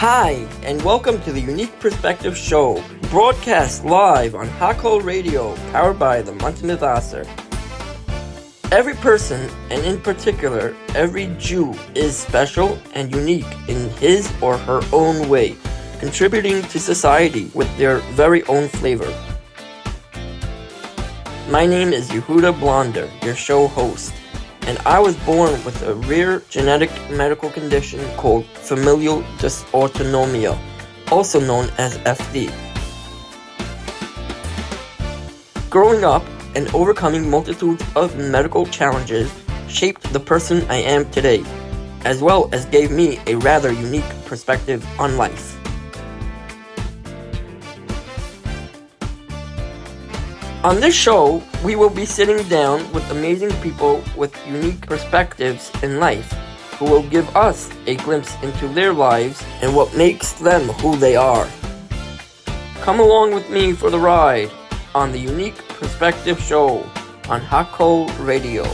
Hi, and welcome to the Unique Perspective Show, broadcast live on Hakol Radio, powered by the Vassar. Every person, and in particular, every Jew, is special and unique in his or her own way, contributing to society with their very own flavor. My name is Yehuda Blonder, your show host, and I was born with a rare genetic medical condition called familial dysautonomia, also known as FD. Growing up and overcoming multitudes of medical challenges shaped the person I am today, as well as gave me a rather unique perspective on life. On this show, we will be sitting down with amazing people with unique perspectives in life who will give us a glimpse into their lives and what makes them who they are. Come along with me for the ride on the Unique Perspective Show on Hakol Radio.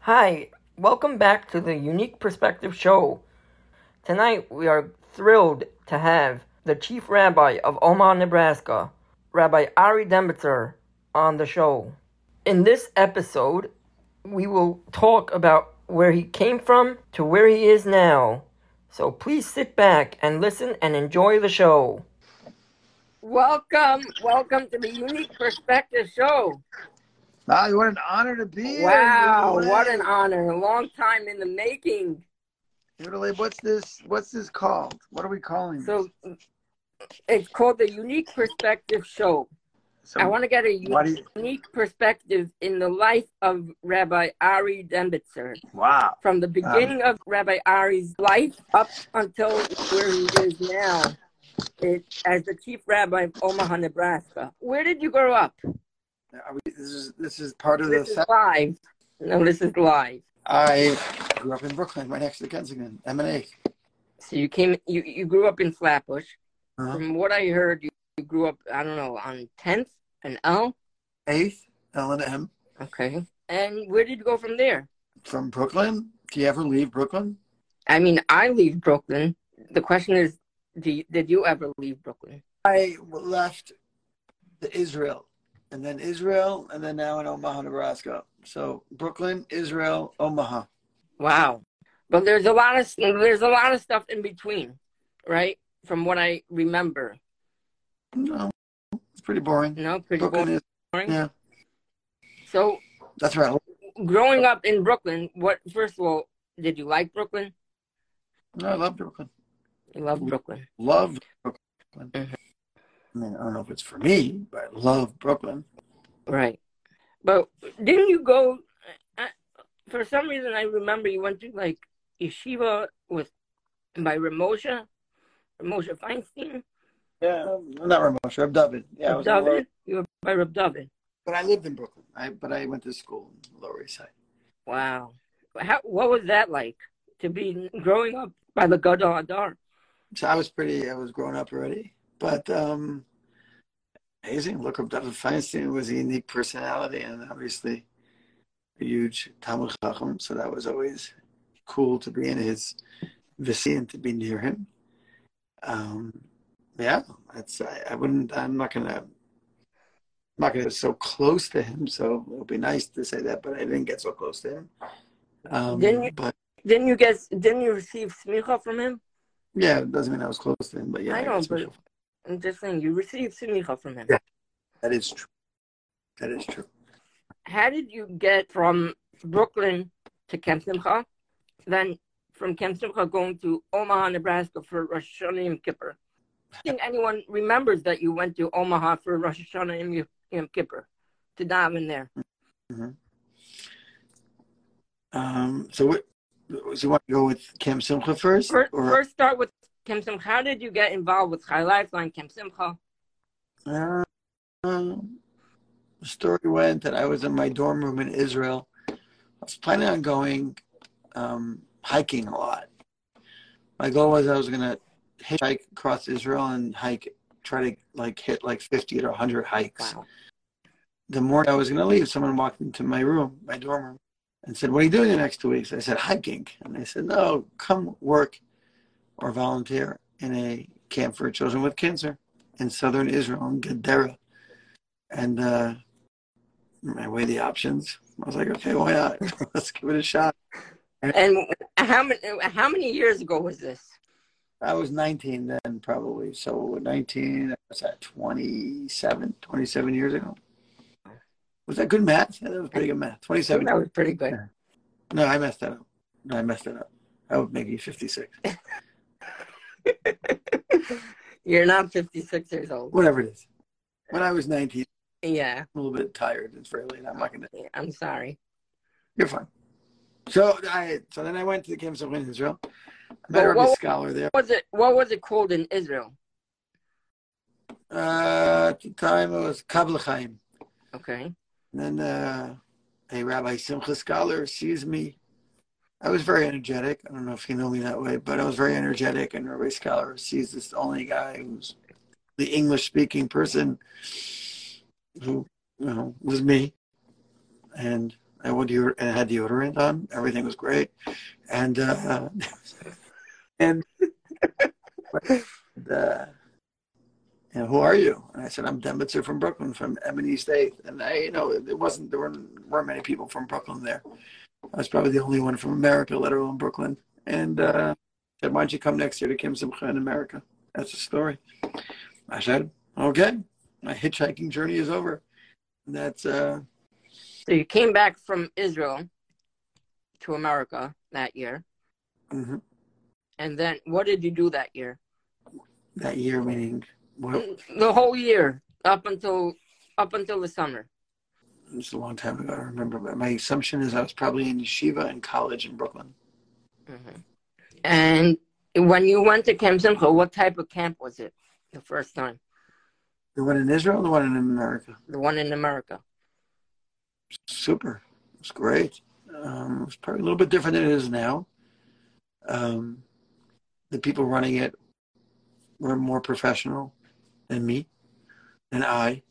Hi, welcome back to the Unique Perspective Show. Tonight we are thrilled to have the chief rabbi of Omaha, Nebraska, Rabbi Ari Dembitzer, on the show. In this episode, we will talk about where he came from to where he is now. So please sit back and listen and enjoy the show. Welcome, welcome to the Unique Perspective Show. Ah, what an honor to be here. Wow, Yehuda. what an honor. A long time in the making. Yehuda, what's this? What's this called? What are we calling this? So it's called the Unique Perspective Show. So I want to get a do you, unique perspective in the life of Rabbi Ari Dembitzer. wow. From the um, beginning of Rabbi Ari's life up until where he is now it, as the chief rabbi of Omaha, Nebraska. Where did you grow up? We, this is this is part of This the. is live. No, this is live. I grew up in Brooklyn, right next to Kensington, M and A. So you came, you, you grew up in Flatbush. Uh-huh. From what I heard, you, you grew up, I don't know, on 10th and L? Eighth, L and M Okay. And where did you go from there? from Brooklyn. Do you ever leave Brooklyn? I mean, I leave Brooklyn. The question is, do you, did you ever leave Brooklyn? I left Israel, and then Israel, and then now in Omaha, Nebraska. So Brooklyn, Israel, Omaha. Wow. But there's a lot of there's a lot of stuff in between, right? From what I remember. No, it's pretty boring. No, pretty Brooklyn is boring. yeah. So, That's right. growing up in Brooklyn, what first of all, did you like Brooklyn? No, I love Brooklyn. You love Brooklyn. Love Brooklyn. Mhm. I mean, I don't know if it's for me, but I love Brooklyn. Right. But didn't you go I, for some reason I remember you went to like yeshiva with by Reb Moshe, Reb Moshe Feinstein, Yeah, not Reb Moshe, Reb David. Yeah, I Reb was in Lower- David. You were by Reb David. but I lived in Brooklyn. I but I went to school in Lower East Side. Wow. How what was that like to be growing up by the Gadol Hador? So I was pretty. I was grown up already, but um, amazing. Look, Reb David Feinstein was a unique personality, and obviously a huge Talmud Chacham. So that was always cool to be in his vicinity and to be near him. Um, yeah, that's. I, I wouldn't. I'm not gonna. I'm not gonna get so close to him. So it would be nice to say that, but I didn't get so close to him. Um, Didn't you- But Didn't you guess didn't you receive smicha from him? yeah, it doesn't mean I was close to him. But yeah, I know, got but- I'm just saying you received smicha from him. Yeah. that is true. That is true. How did you get from Brooklyn to Camp Simcha, then from Camp Simcha going to Omaha, Nebraska for Rosh Hashanah Yom Kippur? I think anyone remembers that you went to Omaha for Rosh Hashanah Yom- Yom Kippur to dive in there. Um, so what? So you want to go with Camp Simcha first? First, or- first start with Camp Simcha. How did you get involved with Chai Lifeline, Camp Simcha? Uh, the story went that I was in my dorm room in Israel. I was planning on going um, hiking a lot. My goal was I was going to hitchhike across Israel and hike, try to like hit like 50 or 100 hikes. Wow. The morning I was going to leave, someone walked into my room, my dorm room, and said, What are you doing the next two weeks? I said, Hiking. And they said, No, come work or volunteer in a camp for children with cancer in southern Israel in Gedera. And uh, I weighed the options. I was like, okay, why not? Let's give it a shot. And how many how many years ago was this? I was 19 then, probably. So 19, was that 27, 27 years ago? Was that good math? Yeah, that was pretty good math. 27. That was pretty good. No, I messed that up. No, I messed it up. That would make you 56. You're not 56 years old. Whatever it is. When I was 19, yeah, a little bit tired. It's really, I'm not gonna. Oh, I'm sorry. You're fine. So I, so then I went to the Camp in Israel. I met well, what, a scholar there. What was it? What was it called in Israel? Uh, at the time, it was Kabbalah Chaim. Okay. And then uh, a Rabbi Simcha scholar sees me. I was very energetic. I don't know if you know me that way, but I was very energetic. And Rabbi Scholar sees this only guy who's the English speaking person who you know was me, and I would and had deodorant on. Everything was great, and uh, and uh, and who are you? And I said, I'm Dembitzer from Brooklyn, from M&E State. And I, you know, it wasn't there weren't, weren't many people from Brooklyn there. I was probably the only one from America, let alone Brooklyn. And uh, said, why don't you come next year to Camp Simcha in America? That's the story. I said, okay my hitchhiking journey is over. And that's uh so you came back from Israel to America that year. Mm-hmm. And then what did you do that year? That year meaning what? The whole year up until up until the summer. It's a long time ago. I remember, but my assumption is I was probably in yeshiva in college in Brooklyn. Mm-hmm. And when you went to Camp Simcha, what type of camp was it the first time? The one in Israel, the one in America. The one in America. Super. It was great. Um, it was probably a little bit different than it is now. Um, the people running it were more professional than me and I.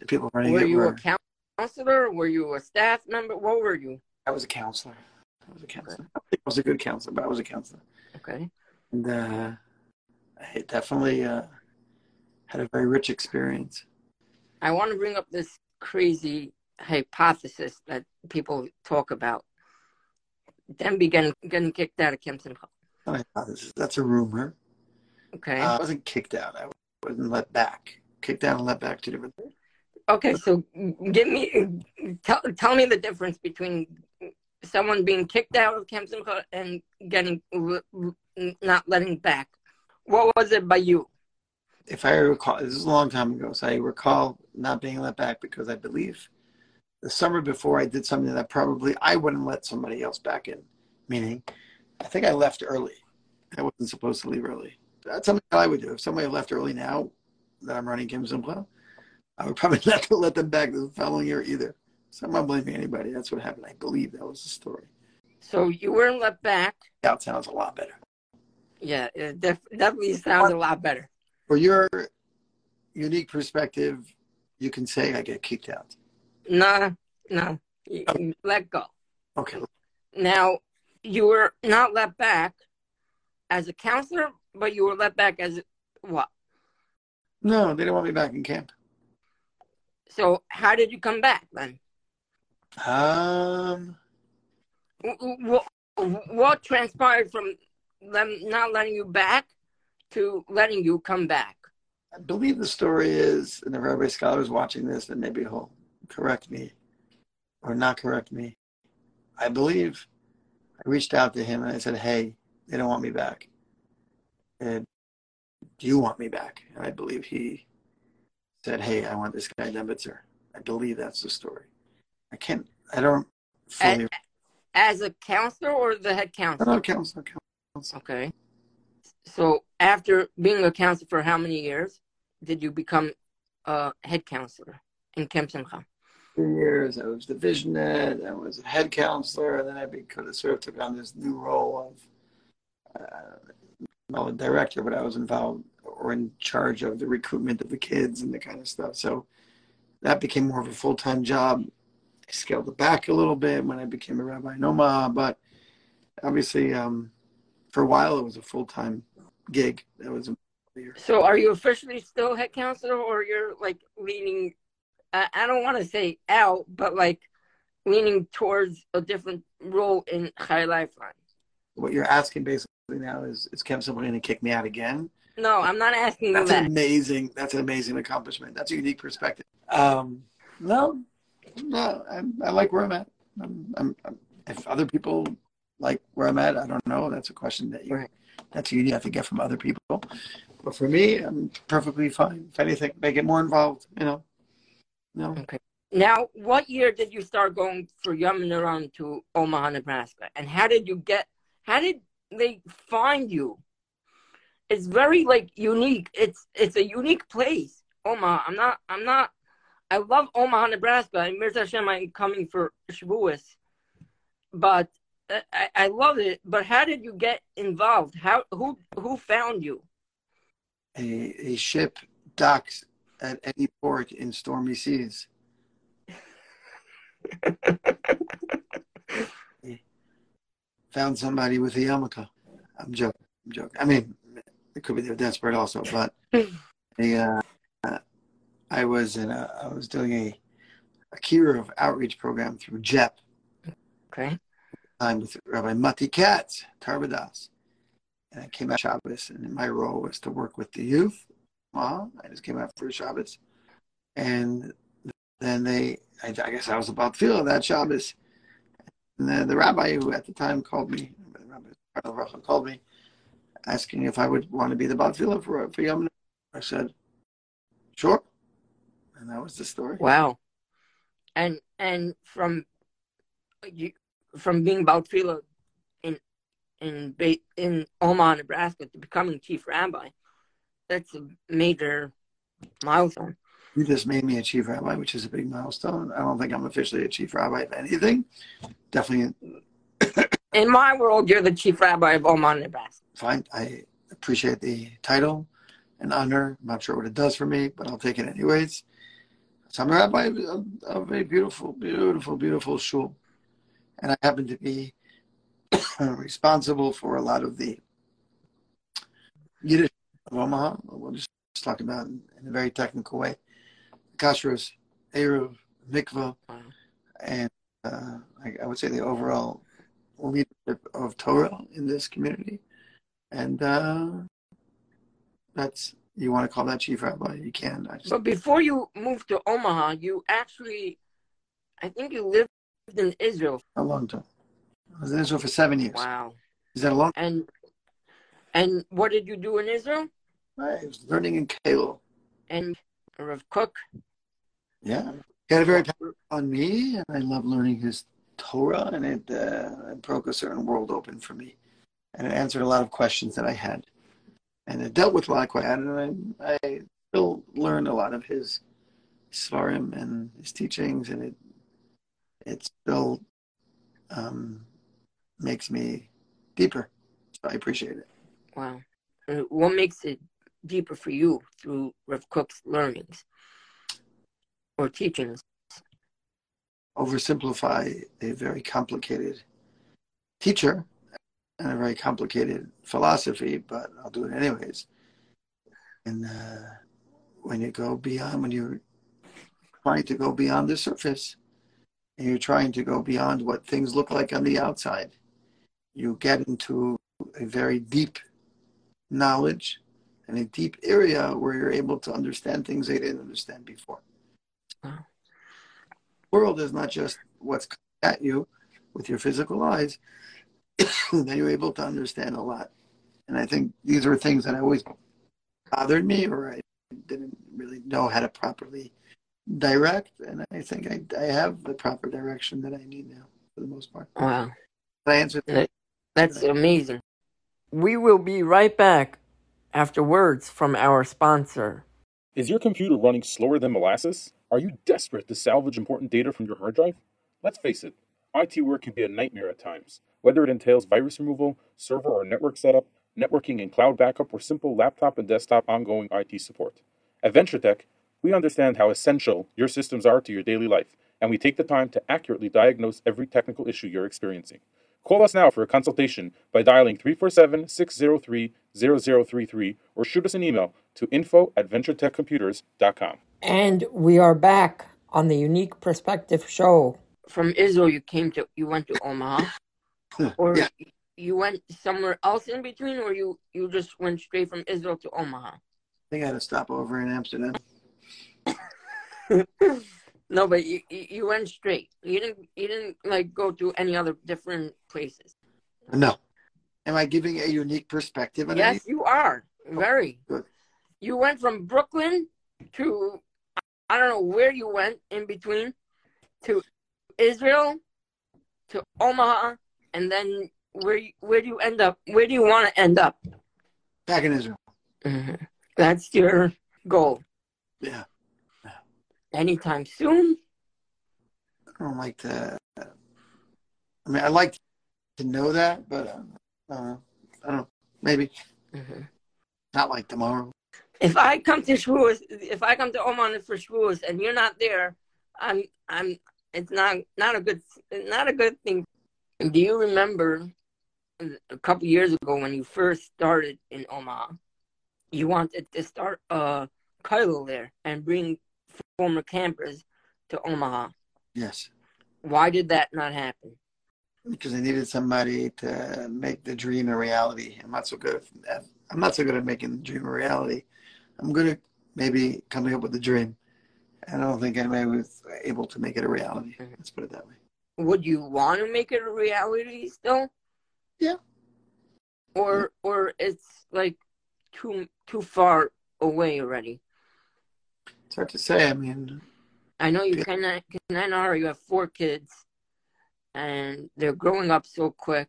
The people running were it you were. a counselor? Were you a staff member? What were you? I was a counselor. I was a counselor. Okay. I was a good counselor, but I was a counselor. Okay. And uh, I definitely uh, had a very rich experience. I want to bring up this crazy hypothesis that people talk about. Them getting, getting kicked out of Simcha. hypothesis. That's a rumor. Okay. Uh, I wasn't kicked out. I wasn't let back. Kicked out and let back, to different things. Okay, so give me tell tell me the difference between someone being kicked out of Camp Simcha and getting not letting back. What was it by you? if I recall, this is a long time ago, so I recall not being let back because I believe the summer before I did something that probably I wouldn't let somebody else back in. Meaning, I think I left early. I wasn't supposed to leave early. That's something I would do. If somebody left early now that I'm running Camp Simcha, I would probably not let them back the following year either. So I'm not blaming anybody. That's what happened. I believe that was the story. So you weren't let back. That sounds a lot better. Yeah, it def- definitely sounds a lot better for your unique perspective, you can say I get kicked out. No, no, oh. let go. Okay. Now, you were not let back as a counselor, but you were let back as what? No, they didn't want me back in camp. So, how did you come back then? Um, what, what transpired from them not letting you back to letting you come back? I believe the story is, and the rabbi scholar is watching this, and maybe he'll correct me or not correct me. I believe I reached out to him and I said, Hey, they don't want me back. And do you want me back? And I believe he said, Hey, I want this guy Dembitzer. I believe that's the story. I can't, I don't fully. As, as a counselor or the head counselor? No, counselor, counselor. Okay. So after being a counselor for how many years did you become a head counselor in Simcha? Years. I was division head. I was a head counselor, and then I sort of took on this new role of uh, not a director, but I was involved or in charge of the recruitment of the kids and the kind of stuff. So that became more of a full time job. I scaled it back a little bit when I became a rabbi in Omaha, but obviously, um, for a while, it was a full time gig. That was a so are you officially still head counselor or you're like leaning I, I don't want to say out, but like leaning towards a different role in Chai Lifeline? What you're asking basically now is is Kevin somebody going to kick me out again? No, I'm not asking That's that. That's amazing. That's an amazing accomplishment. That's a unique perspective. Um, no, no, I'm, I like where I'm at. I'm, I'm, I'm, if other people like where I'm at, I don't know. That's a question that you that's you have to get from other people. But for me, I'm perfectly fine. If anything, make it more involved. You know. No. Okay. Now, what year did you start going for Yom Niran to Omaha, Nebraska? And how did you get? How did they find you? It's very like unique. It's it's a unique place, Omaha. I'm not. I'm not. I love Omaha, Nebraska. And Mirza Hashem, I'm coming for Shavuos, but uh, I, I love it. But how did you get involved? How who who found you? A a ship docks at any port in stormy seas. Found somebody with a yarmulke. I'm joking. I'm joking. I mean, it could be they're desperate also, but they, uh, I was in a, I was doing a, a kiruv outreach program through JEP. Okay. I'm with Rabbi Mati Katz, Tarbadas. And I came out Shabbos, and my role was to work with the youth I just came out for Shabbos. And then they, I, I guess I was about to feel that Shabbos. And then the rabbi who at the time called me, Rabbi called me, asking if I would want to be the Baal Tefila for, for Yom I said, sure. And that was the story. Wow. And and from you from being Baal Tefila in in in Omaha, Nebraska to becoming chief rabbi, that's a major milestone. You just made me a chief rabbi, which is a big milestone. I don't think I'm officially a chief rabbi of anything. Definitely. In my world, you're the chief rabbi of Omaha, Nebraska. Fine. I appreciate the title and honor. I'm not sure what it does for me, but I'll take it anyways. So I'm a rabbi of, of a beautiful, beautiful, beautiful shul. And I happen to be responsible for a lot of the Yiddish of Omaha. We'll just talk about in, in a very technical way. Kashrus, Eruv, Mikvah, and uh, I, I, would say the overall leadership of Torah in this community. And uh, that's, you want to call that chief rabbi, you can. Just, but before you moved to Omaha, you actually, I think you lived in Israel. A long time. I was in Israel for seven years. Wow. Is that a long And and what did you do in Israel? I was learning in kollel. And Rav Kook. Yeah. He had a very powerful on me, and I love learning his Torah, and it, uh, it broke a certain world open for me. And it answered a lot of questions that I had. And it dealt with a lot of questions, and I, I still learn a lot of his svarim and his teachings, and it it still um, makes me deeper. So I appreciate it. Wow. What makes it deeper for you through Rev Kook's learnings or teachings? Oversimplify a very complicated teacher and a very complicated philosophy, but I'll do it anyways. And uh, when you go beyond, when you're trying to go beyond the surface, and you're trying to go beyond what things look like on the outside, you get into a very deep knowledge and a deep area where you're able to understand things they didn't understand before. Wow. World is not just what's at you with your physical eyes, then you're able to understand a lot. And I think these are things that always bothered me or I didn't really know how to properly direct. And I think I, I have the proper direction that I need now for the most part. Wow. Did I answer that? That's amazing. We will be right back after words from our sponsor. Is your computer running slower than molasses? Are you desperate to salvage important data from your hard drive? Let's face it, IT work can be a nightmare at times, whether it entails virus removal, server or network setup, networking and cloud backup, or simple laptop and desktop ongoing IT support. At VentureTech, we understand how essential your systems are to your daily life, and we take the time to accurately diagnose every technical issue you're experiencing. Call us now for a consultation by dialing 347 603 0033 or shoot us an email to info at venturetechcomputers.com. And we are back on the Unique Perspective Show. From Israel, you came to, you went to Omaha, or Yeah. you went somewhere else in between, or you you just went straight from Israel to Omaha. I think I had to stop over in Amsterdam. no, but you you you went straight. You didn't you didn't like go to any other different places. No. Am I giving a unique perspective Yes, it? you are oh, very. Good. You went from Brooklyn to I don't know where you went in between to Israel to Omaha, and then where where do you end up? Where do you want to end up? Back in Israel. Mm-hmm. That's your goal. Yeah. Anytime soon? I don't like to. I mean, I like to know that, but uh, uh, I don't know. Maybe not like tomorrow. If I come to Shavuos, if I come to Omaha for Shavuos and you're not there, I'm I'm. It's not not a good not a good thing. Do you remember a couple years ago when you first started in Omaha? You wanted to start a kollel there and bring former campers to Omaha. Yes, Why did that not happen? Because I needed somebody to make the dream a reality. I'm not so good at. I'm not so good at making the dream a reality. I'm good at maybe coming up with the dream. I don't think anybody was able to make it a reality. Let's put it that way. Would you want to make it a reality still? Yeah. Or or it's like too too far away already. It's hard to say. I mean, I know you Yeah. cannot cannot you have four kids and they're growing up so quick.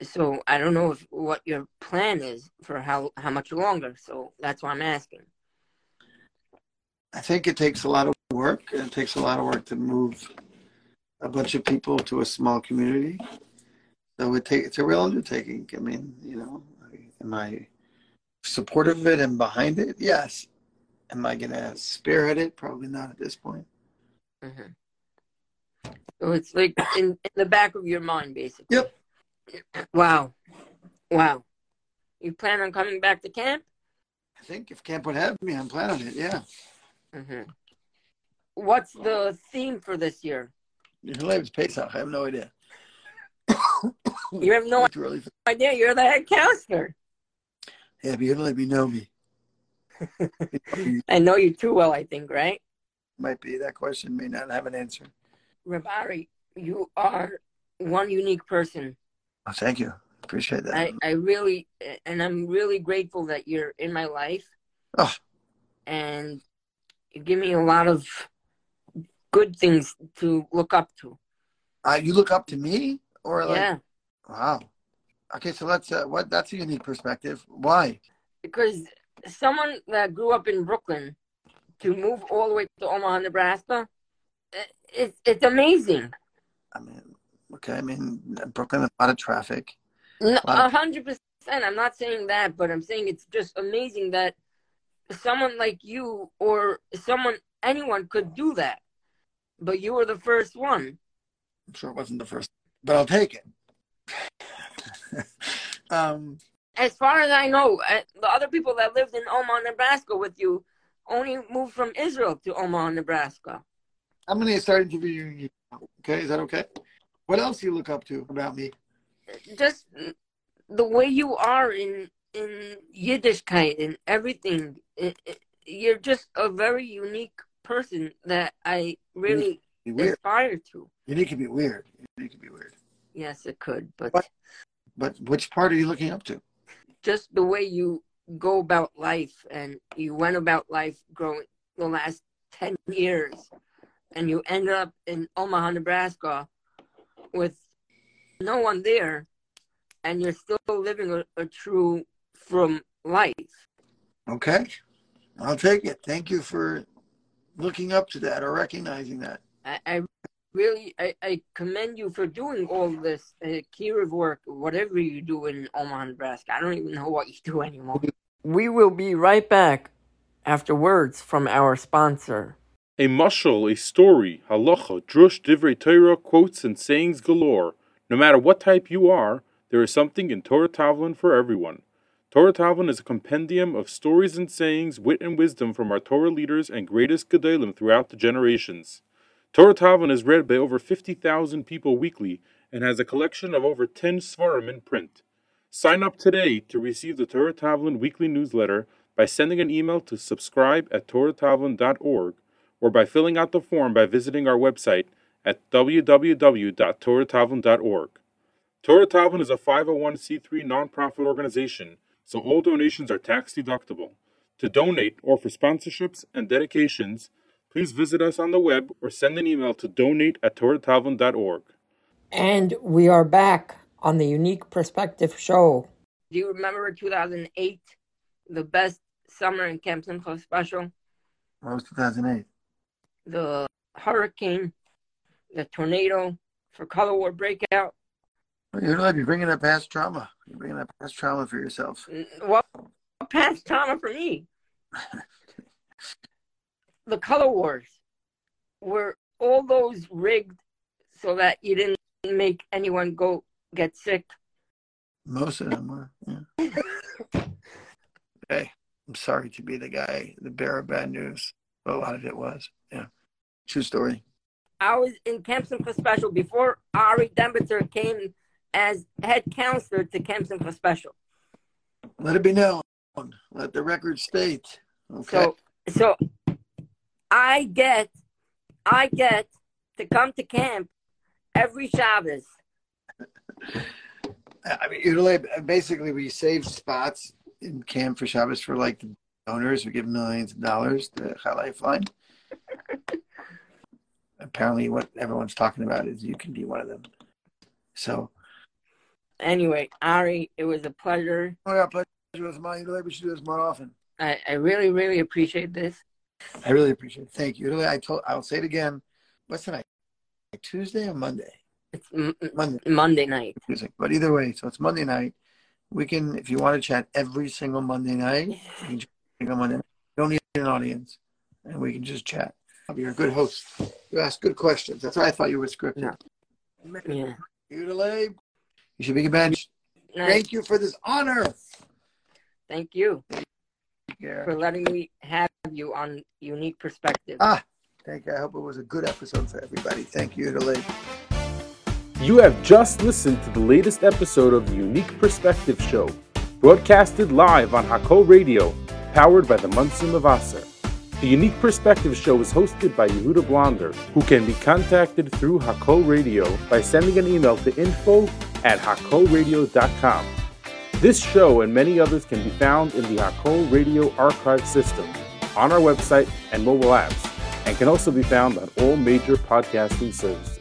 So I don't know if what your plan is for how how much longer. So that's why I'm asking. I think it takes a lot of work. It takes a lot of work to move a bunch of people to a small community. So it take, it's a real undertaking. I mean, you know, am I supportive of it and behind it? Yes. Am I going to spearhead it? Probably not at this point. hmm So it's like in, in the back of your mind, basically. Yep. Wow, wow. You plan on coming back to camp? I think if camp would have me, I'm planning it. Yeah. hmm What's the theme for this year? Your name's Pesach. I have no idea. You have no Way too early for- idea. You're the head counselor. Yeah, but you gotta let me know me. I know you too well. I think, right? Might be that question may not have an answer. Rabari, you are one unique person. Oh, thank you. Appreciate that. I, I really, and I'm really grateful that you're in my life. Oh. And you give me a lot of good things to look up to. Uh, you look up to me, or like, yeah. wow. Okay, so that's uh, what that's a unique perspective. Why? Because someone that grew up in Brooklyn to move all the way to Omaha, Nebraska, it's it's amazing. I mean, okay, I mean Brooklyn, a lot of traffic. A hundred percent. I'm not saying that, but I'm saying it's just amazing that someone like you or someone, anyone could do that. But you were the first one. I'm sure it wasn't the first, but I'll take it. um, As far as I know, uh, the other people that lived in Omaha, Nebraska with you only moved from Israel to Omaha, Nebraska. I'm going to start interviewing you. now, Okay, is that okay? What else do you look up to about me? Just the way you are in in Yiddishkeit and everything. It, it, you're just a very unique person that I really aspire to. Unique can be weird. Unique can be weird. Yes, it could, but What? But which part are you looking up to? just the way you go about life and you went about life growing the last 10 years and you end up in Omaha, Nebraska with no one there and you're still living a, a true frum life. Okay, I'll take it. Thank you for looking up to that or recognizing that. I, I really I, I commend you for doing all this uh, kiruv work, whatever you do in Omaha, Nebraska. I don't even know what you do anymore. We will be right back after words from our sponsor. A mushal, a story, halacha, drush, divrei Torah, quotes, and sayings galore. No matter what type you are, there is something in Torah Tavlin for everyone. Torah Tavlin is a compendium of stories and sayings, wit and wisdom from our Torah leaders and greatest gedolim throughout the generations. Torah Tavlin is read by over 50,000 people weekly and has a collection of over 10 sefarim in print. Sign up today to receive the Torah Tavlin weekly newsletter by sending an email to subscribe at torahtavlin.org or by filling out the form by visiting our website at www.torahtavlin.org. Torah Tavlin is a 501c3 nonprofit organization, so all donations are tax deductible. To donate or for sponsorships and dedications, please visit us on the web or send an email to donate at torahtavlin.org. And we are back on the Unique Perspective Show. Do you remember 2008, the best summer in Camp Simcha special? What was 2008? The hurricane, the tornado, for color war breakout. Well, you're, you're bringing up past trauma. You're bringing up past trauma for yourself. What past trauma for me? the color wars were all those rigged so that you didn't make anyone go get sick. Most of them were. Yeah. hey, I'm sorry to be the guy, the bearer of bad news. But a lot of it was. Yeah. True story. I was in Camp Simcha Special before Ari Dembitzer came as head counselor to Camp Simcha Special. Let it be known. Let the record state. Okay. So, so I get, I get to come to camp every Shabbos. I mean, usually, basically, we save spots in camp for Shabbos for like the donors. We give millions of dollars to Chai Lifeline. Apparently, what everyone's talking about is you can be one of them. So, anyway, Ari, it was a pleasure. Oh yeah, pleasure was mine. We should do this more often. I, I really, really appreciate this. I really appreciate it. Thank you. I told I'll say it again. What's tonight? Tuesday or Monday? It's m- Monday. Monday night. Music. But either way, so it's Monday night. We can, if you want to chat every single Monday night, you can Monday. You don't need an audience, and we can just chat. You're a good host. You ask good questions. That's why I thought you were scripted. Yeah. You delay. You should be a bench. Thank you for this honor. Thank you yeah. for letting me have you on Unique Perspective. Ah, thank you. I hope it was a good episode for everybody. Thank you, Italy. You have just listened to the latest episode of the Unique Perspective Show, broadcasted live on Hakol Radio, powered by the Munson Levasser. The Unique Perspective Show is hosted by Yehuda Blonder, who can be contacted through Hakol Radio by sending an email to info at hakolradio.com. This show and many others can be found in the Hakol Radio archive system on our website and mobile apps, and can also be found on all major podcasting services.